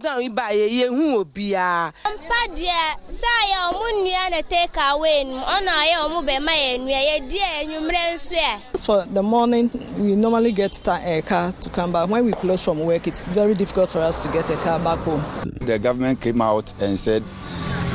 lockdown yi ba yɛ yɛhu obiara. mpa deɛ sɛ yɛ ɔmo nnua na take away no ɔna ayɛ ɔmo bɛma yɛ nnua yɛdi anwummerɛ nso ɛ As for the morning, we normally get ti- a eh, car to come back. When we close from work, it's very difficult for us to get a car back home. The government came out and said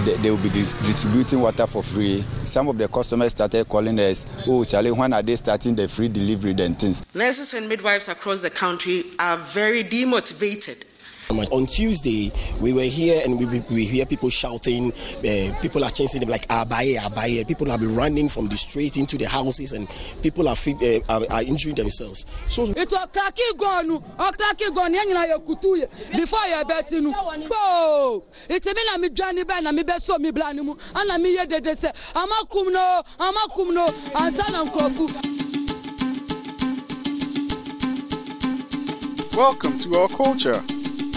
they, they will be distributing water for free. Some of the customers started calling us, oh, Charlie, when are they starting the free delivery and things? Nurses and midwives across the country are very demotivated. On Tuesday, we were here and we, we, we hear people shouting. Uh, people are chasing them like Abaye, Abaye. People have been running from the street into the houses, and people are, uh, are, are injuring themselves. So It's a cracky gun, a cracky gun, and you kutu before you bet in. Oh, it's a man, I'm Johnny Ben, I'm beso me blanimu, and I'm here de say, I'm a kumno, I'm a kumno, and Salam Kofu. Welcome to our culture.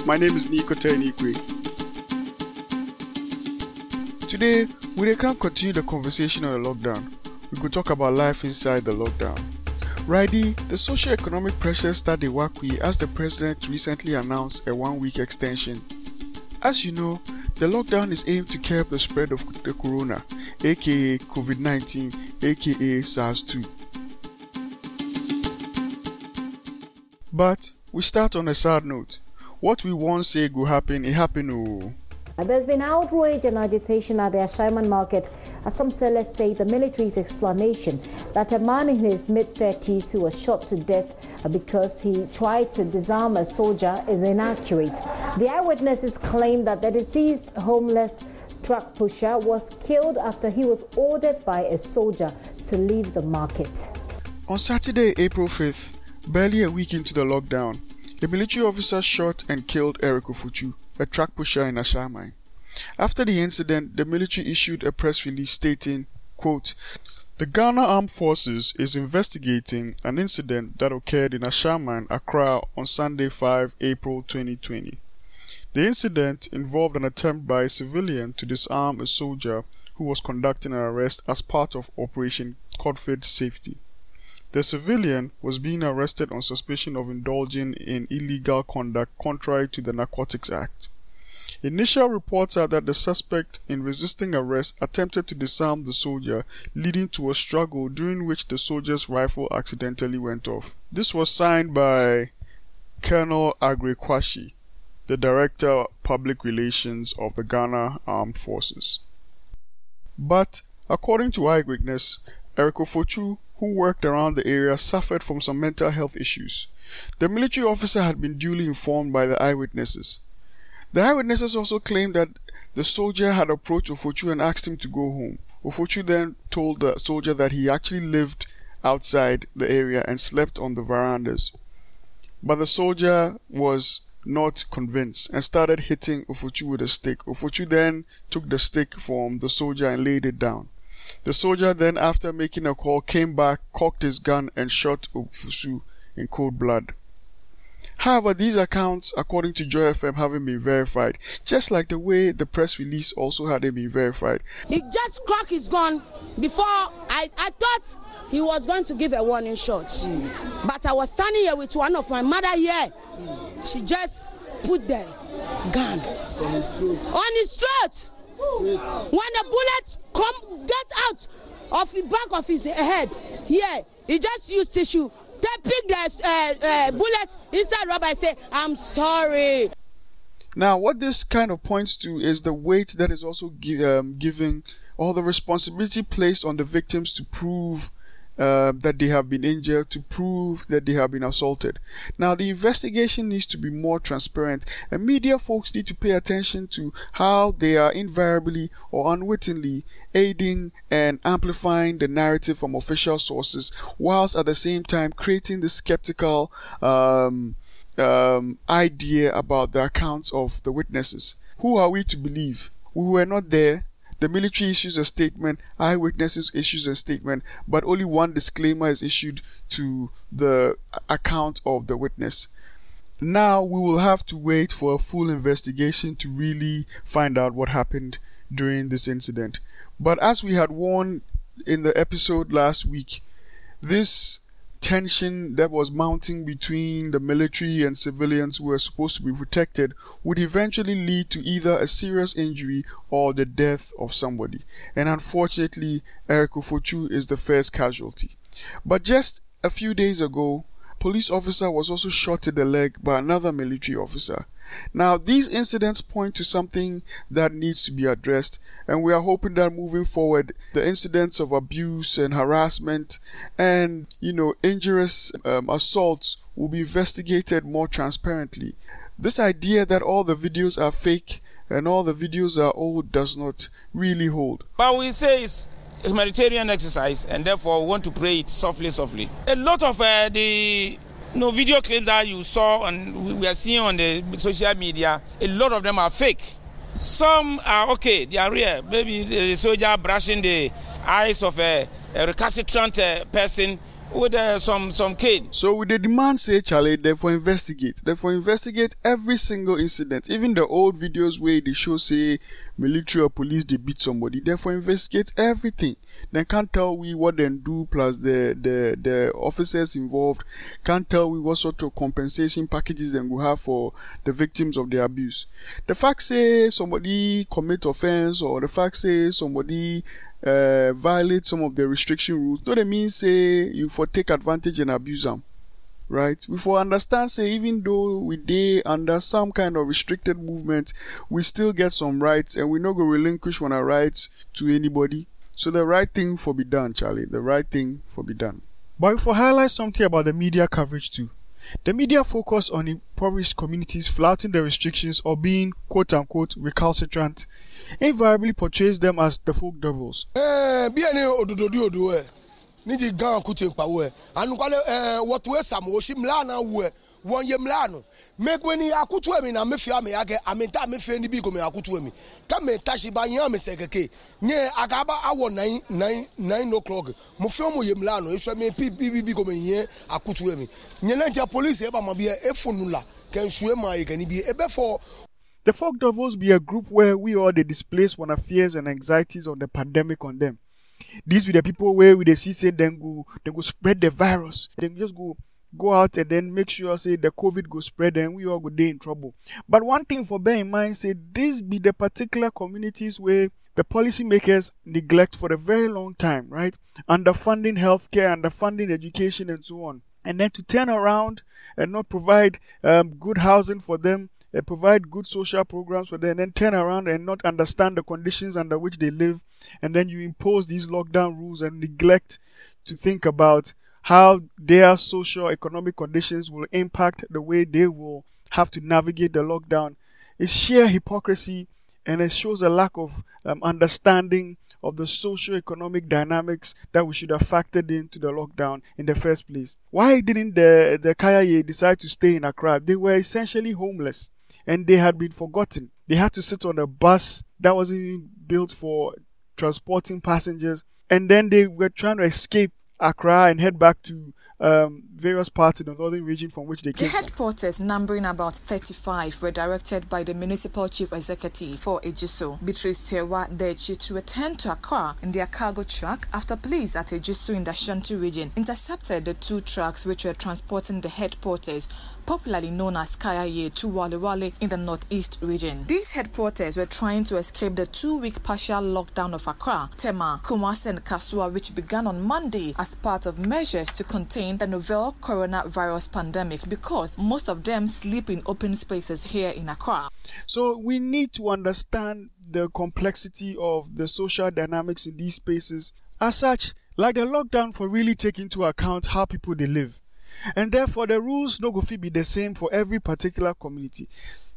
My name is Nico Tenikwe. Today, we can continue the conversation on the lockdown. We could talk about life inside the lockdown. Righty, the socio-economic pressures start the wakwi as the president recently announced a one-week extension. As you know, the lockdown is aimed to curb the spread of the corona, aka COVID-19, aka SARS-2. But we start on a sad note. What we once say go happen, it happen oh. There's been outrage and agitation at the Ashaiman market as some sellers say the military's explanation that a man in his mid 30s who was shot to death because he tried to disarm a soldier is inaccurate. The eyewitnesses claim that the deceased homeless truck pusher was killed after he was ordered by a soldier to leave the market. On Saturday, April 5th, barely a week into the lockdown, a military officer shot and killed Eric Ofochu, a truck pusher in Ashaiman. After the incident, the military issued a press release stating, quote, The Ghana Armed Forces is investigating an incident that occurred in Ashaiman, Accra on Sunday 5 April 2020. The incident involved an attempt by a civilian to disarm a soldier who was conducting an arrest as part of Operation COVID Safety. The civilian was being arrested on suspicion of indulging in illegal conduct contrary to the Narcotics Act. Initial reports are that the suspect, in resisting arrest, attempted to disarm the soldier, leading to a struggle during which the soldier's rifle accidentally went off. This was signed by Colonel Aggrey-Quashie, the Director of Public Relations of the Ghana Armed Forces. But, according to eyewitness, Eric Ofochu, who worked around the area, suffered from some mental health issues. The military officer had been duly informed by the eyewitnesses. The eyewitnesses also claimed that the soldier had approached Ofochu and asked him to go home. Ofochu then told the soldier that he actually lived outside the area and slept on the verandas. But the soldier was not convinced and started hitting Ofochu with a stick. Ofochu then took the stick from the soldier and laid it down. The soldier then, after making a call, came back, cocked his gun, and shot Ofochu in cold blood. However, these accounts, according to Joy FM, haven't been verified, just like the way the press release also hadn't been verified. He just cracked his gun before I, I thought he was going to give a warning shot. But I was standing here with one of my mother here. She just put the gun on his throat. When the bullets come get out of the back of his head, here, he just used tissue. They pick the uh, uh, bullets inside rubber say, I'm sorry. Now, what this kind of points to is the weight that is also gi- um, given or the responsibility placed on the victims to prove uh, that they have been injured, to prove that they have been assaulted. Now, the investigation needs to be more transparent, and media folks need to pay attention to how they are invariably or unwittingly aiding and amplifying the narrative from official sources, whilst at the same time creating the skeptical um, um, idea about the accounts of the witnesses. Who are we to believe? We were not there. The military issues a statement, eyewitnesses issues a statement, but only one disclaimer is issued to the account of the witness. Now we will have to wait for a full investigation to really find out what happened during this incident. But as we had warned in the episode last week, this tension that was mounting between the military and civilians who were supposed to be protected would eventually lead to either a serious injury or the death of somebody. And unfortunately, Eric Ofochu is the first casualty. But just a few days ago, police officer was also shot in the leg by another military officer. Now, these incidents point to something that needs to be addressed, and we are hoping that moving forward, the incidents of abuse and harassment and, you know, injurious um, assaults will be investigated more transparently. This idea that all the videos are fake and all the videos are old does not really hold. But we say it's humanitarian exercise, and therefore we want to pray it softly, softly. A lot of uh, the know, video clips that you saw and we are seeing on the social media, a lot of them are fake. Some are okay, they are real. Maybe the soldier brushing the eyes of a, a recalcitrant uh, person with uh, some some cane. So with the demand say Charlie, therefore investigate. Therefore investigate every single incident. Even the old videos where they show say military or police they beat somebody. Therefore investigate everything. Then can't tell we what they do plus the the the officers involved. Can't tell we what sort of compensation packages they will have for the victims of the abuse. The fact say somebody commit offense or the fact say somebody uh, violate some of the restriction rules, no, they mean say you for take advantage and abuse them, right? We for understand say even though we day under some kind of restricted movement, we still get some rights and we no go relinquish one our rights to anybody. So the right thing for be done, Charlie. The right thing for be done. But if we highlight something about the media coverage too. The media focus on impoverished communities flouting the restrictions or being quote unquote recalcitrant. Invariably portrays them as the folk devils. Yẹ mìlá nù mẹgbẹ́ ni akutu ẹ̀mí na kò mẹ́ akutu tasiba yẹn àmì sẹ̀ kẹ̀kẹ́ nye o'clock. Mo mo mi pi bi bi mẹ́ yẹn akutu bá ma fọ The folk devils be a group where we all they displace one of fears and anxieties of the pandemic on them. These be the people where we they see say then go they go spread the virus. Then just go go out and then make sure say the COVID go spread and we all go day in trouble. But one thing for bear in mind say these be the particular communities where the policymakers neglect for a very long time, right? Underfunding healthcare, underfunding education and so on. And then to turn around and not provide um, good housing for them uh, provide good social programs for them, and then turn around and not understand the conditions under which they live, and then you impose these lockdown rules and neglect to think about how their social economic conditions will impact the way they will have to navigate the lockdown. It's sheer hypocrisy, and it shows a lack of um, understanding of the socio-economic dynamics that we should have factored into the lockdown in the first place. Why didn't the the Kayaye decide to stay in Accra? They were essentially homeless and they had been forgotten. They had to sit on a bus that wasn't even built for transporting passengers, and then they were trying to escape Accra and head back to um, various parts in the northern region from which they The came. from. head porters, numbering about 35, were directed by the municipal chief executive for Ejisu, Beatrice Sewa Dechi, to return to Accra in their cargo truck after police at Ejisu in the Ashanti region intercepted the two trucks which were transporting the head porters popularly known as Kayaye to Walewale in the northeast region. These head porters were trying to escape the two-week partial lockdown of Accra, Tema, Kumasi and Kasoa which began on Monday as part of measures to contain the novel coronavirus pandemic because most of them sleep in open spaces here in Accra. So we need to understand the complexity of the social dynamics in these spaces. As such, like the lockdown for really take into account how people they live. And therefore the rules no go be the same for every particular community.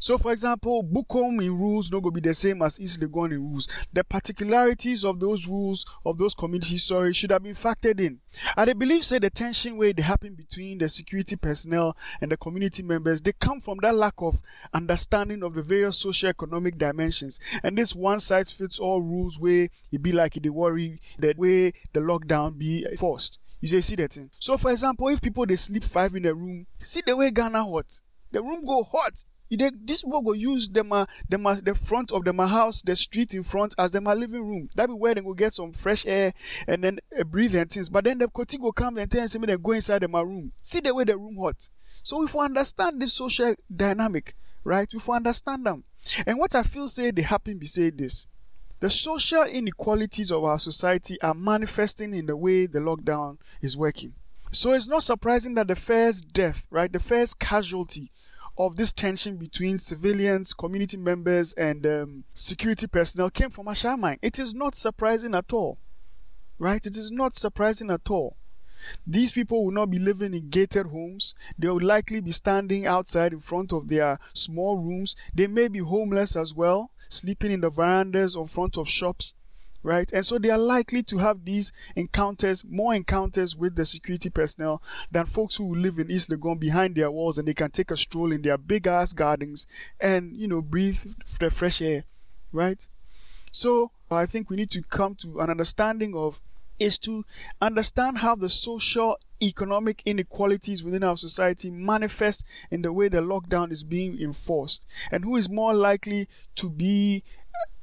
So for example, Bukom in rules no go be the same as East Legon in rules. The particularities of those rules of those communities, sorry, should have been factored in. And I believe say the tension where it happened between the security personnel and the community members, they come from that lack of understanding of the various socio-economic dimensions. And this one size fits all rules where it be like they worry that way the lockdown be forced. You say see that thing. So for example, if people they sleep five in a room, see the way Ghana hot. The room go hot. They, this people go use them uh, them uh, the front of them uh, house, the street in front as them a living room. That be where they go get some fresh air and then uh, breathe and things. But then the koti go come and tell me they go inside them a room. See the way the room hot. So if we understand this social dynamic, right? If we understand them. And what I feel say they happen be say this. The social inequalities of our society are manifesting in the way the lockdown is working. So it's not surprising that the first death, right, the first casualty of this tension between civilians, community members, and um, security personnel came from Ashaiman. It is not surprising at all, right? It is not surprising at all. These people will not be living in gated homes. They will likely be standing outside in front of their small rooms. They may be homeless as well, sleeping in the verandas or front of shops, right? And so they are likely to have these encounters, more encounters with the security personnel than folks who live in East Legon behind their walls and they can take a stroll in their big ass gardens and, you know, breathe the fresh air, right? So I think we need to come to an understanding of is to understand how the social economic inequalities within our society manifest in the way the lockdown is being enforced and who is more likely to be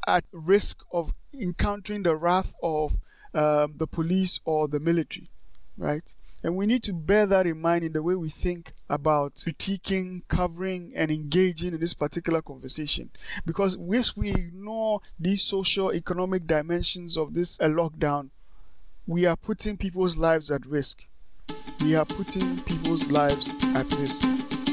at risk of encountering the wrath of um, the police or the military right and we need to bear that in mind in the way we think about critiquing, covering, and engaging in this particular conversation. Because if we ignore these social economic dimensions of this uh, lockdown, we are putting people's lives at risk. We are putting people's lives at risk.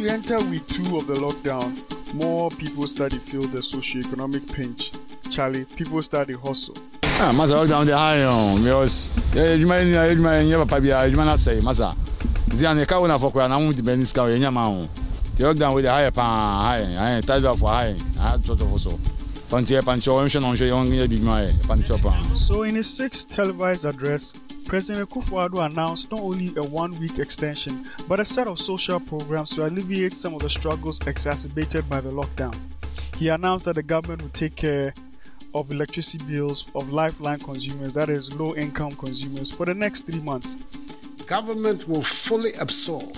We enter week two of the lockdown, more people start to feel the socio-economic pinch. Charlie, people start to hustle. Ah, masa lockdown de ha yon, oh, because edwuma ni edwuma ni papa bia edwuma eh, na sey masa. Zia ne ka wona fokora na mu di benis ka yenya eh, ma ho. Oh. The lockdown we the high pa high, high tadwa for high, ah chocho for so. So, in his sixth televised address, President Akufo-Addo announced not only a one-week extension, but a set of social programs to alleviate some of the struggles exacerbated by the lockdown. He announced that the government would take care of electricity bills of lifeline consumers, that is, low-income consumers, for the next three months. Government will fully absorb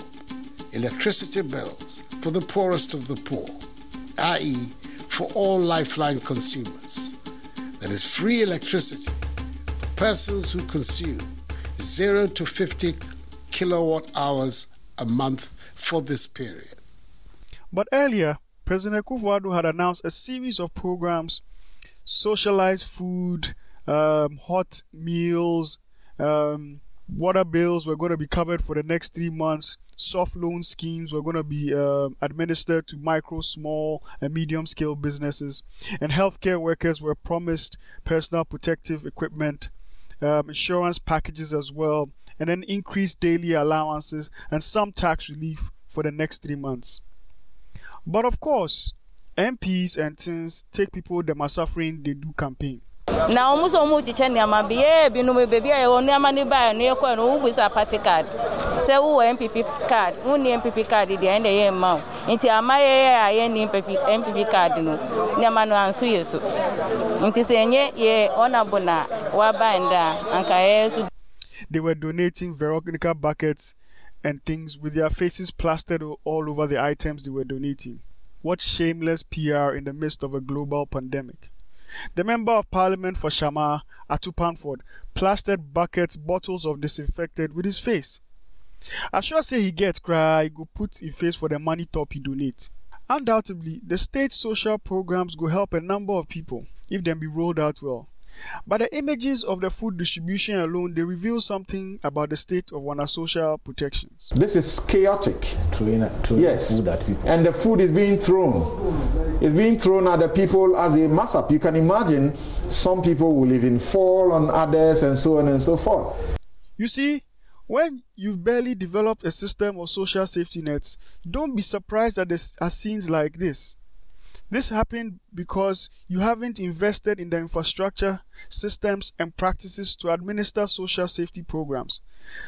electricity bills for the poorest of the poor, i.e., for all Lifeline consumers. That is free electricity persons who consume 0 to 50 kilowatt hours a month for this period. But earlier, President Akufo-Addo had announced a series of programs, socialized food, um, hot meals, um, water bills were going to be covered for the next three months soft loan schemes were going to be uh, administered to micro, small, and medium scale businesses. And healthcare workers were promised personal protective equipment, um, insurance packages as well, and then increased daily allowances and some tax relief for the next three months. But of course, MPs and things take people that are suffering, they do campaign. na ɔmo sɛ ɔmo kyekyɛ nneɛma bi yɛ binom beebi a yɛwɔ nneɛma no baa no yɛkɔ no ɔmo bisa party card sɛ wowɔ npp card wonni npp card deɛ ɛnna yɛ mma wo npp card no a anka. They were donating Veronica buckets and things with their faces plastered all over the items they were donating. What shameless PR in the midst of a global pandemic. The Member of Parliament for Shama, Ato Panford, plastered buckets, bottles of disinfectant with his face. I sure say he get cry, go put in face for the money top he donate. Undoubtedly, the state social programs go help a number of people if them be rolled out well. But the images of the food distribution alone, they reveal something about the state of our social protections. This is chaotic. Throwing, throwing yes. food at people. And the food is being thrown. It's being thrown at the people as they mass up. You can imagine some people will even fall on others and so on and so forth. You see, when you've barely developed a system of social safety nets, don't be surprised at, this, at scenes like this. This happened because you haven't invested in the infrastructure, systems, and practices to administer social safety programs.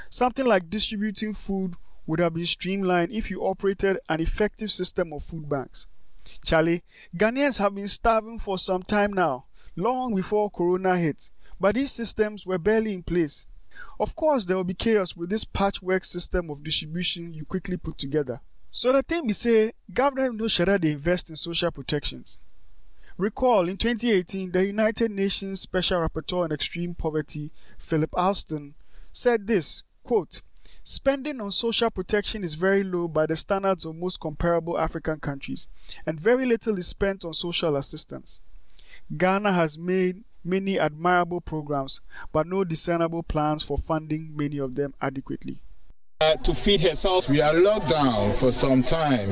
Something like distributing food would have been streamlined if you operated an effective system of food banks. Charlie, Ghanaians have been starving for some time now, long before Corona hit, but these systems were barely in place. Of course, there will be chaos with this patchwork system of distribution you quickly put together. So the thing we say, government no share they invest in social protections. Recall in 2018, the United Nations Special Rapporteur on Extreme Poverty, Philip Alston, said this quote, Spending on social protection is very low by the standards of most comparable African countries, and very little is spent on social assistance. Ghana has made many admirable programs, but no discernible plans for funding many of them adequately. Uh, to feed herself. We are locked down for some time,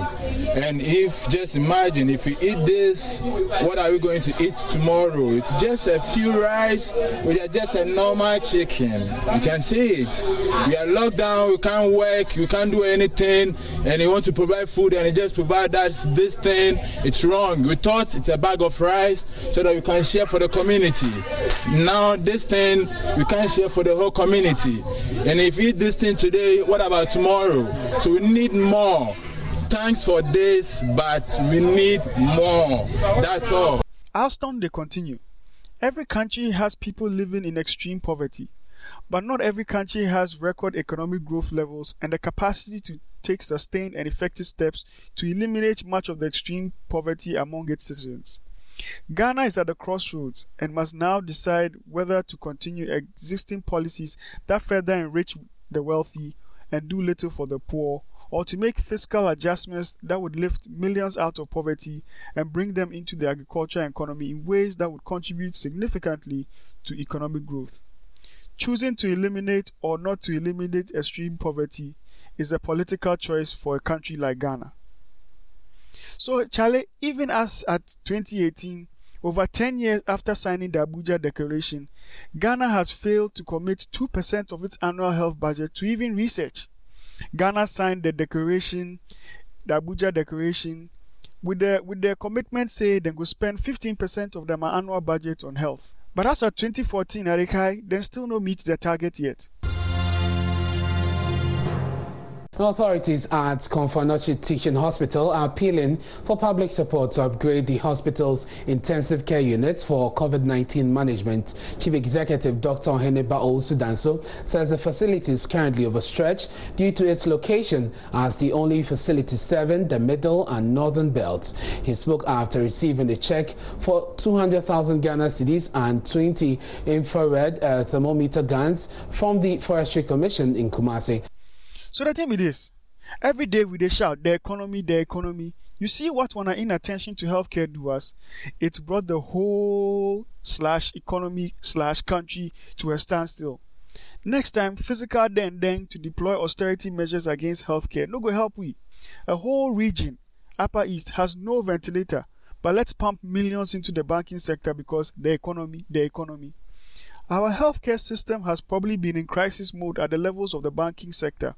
and if just imagine if we eat this, what are we going to eat tomorrow? It's just a few rice with just a normal chicken. You can see it. We are locked down. We can't work. We can't do anything, and you want to provide food, and you just provide that this thing. It's wrong. We thought it's a bag of rice so that we can share for the community. Now this thing we can't share for the whole community, and if you eat this thing today what about tomorrow? So we need more. Thanks for this, but we need more. That's all. Alston, they continue. Every country has people living in extreme poverty, but not every country has record economic growth levels and the capacity to take sustained and effective steps to eliminate much of the extreme poverty among its citizens. Ghana is at the crossroads and must now decide whether to continue existing policies that further enrich the wealthy and do little for the poor, or to make fiscal adjustments that would lift millions out of poverty and bring them into the agricultural economy in ways that would contribute significantly to economic growth. Choosing to eliminate or not to eliminate extreme poverty is a political choice for a country like Ghana. So, Charlie, even as at 2018, over 10 years after signing the Abuja Declaration, Ghana has failed to commit 2% of its annual health budget to even research. Ghana signed the declaration, the Abuja Declaration, with the with their commitment say they will spend 15% of their annual budget on health. But as of 2014, Arikai, they still no meet the target yet. Authorities at Komfo Teaching Hospital are appealing for public support to upgrade the hospital's intensive care units for COVID-19 management. Chief Executive Dr. Oheneba Owusu-Danso says the facility is currently overstretched due to its location as the only facility serving the middle and northern belts. He spoke after receiving a check for 200,000 Ghana cedis and 20 infrared uh, thermometer guns from the Forestry Commission in Kumasi. So the thing is this every day we they shout the economy, the economy. You see what when I inattention to healthcare do us, it brought the whole slash economy slash country to a standstill. Next time, physical then then to deploy austerity measures against healthcare. No go help we. A whole region, Upper East, has no ventilator. But let's pump millions into the banking sector because the economy, the economy. Our healthcare system has probably been in crisis mode at the levels of the banking sector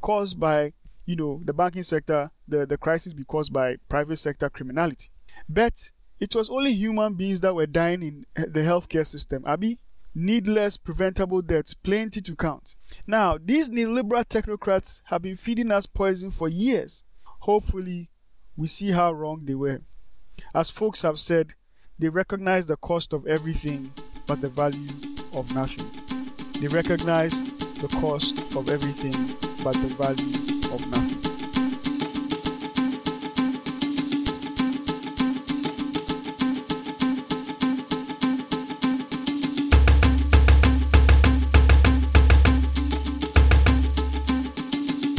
caused by, you know, the banking sector, the, the crisis be caused by private sector criminality. But it was only human beings that were dying in the healthcare system. Abi, needless preventable deaths, plenty to count. Now, these neoliberal technocrats have been feeding us poison for years. Hopefully, we see how wrong they were. As folks have said, they recognize the cost of everything but the value of nothing. They recognize the cost of everything but the value of nothing.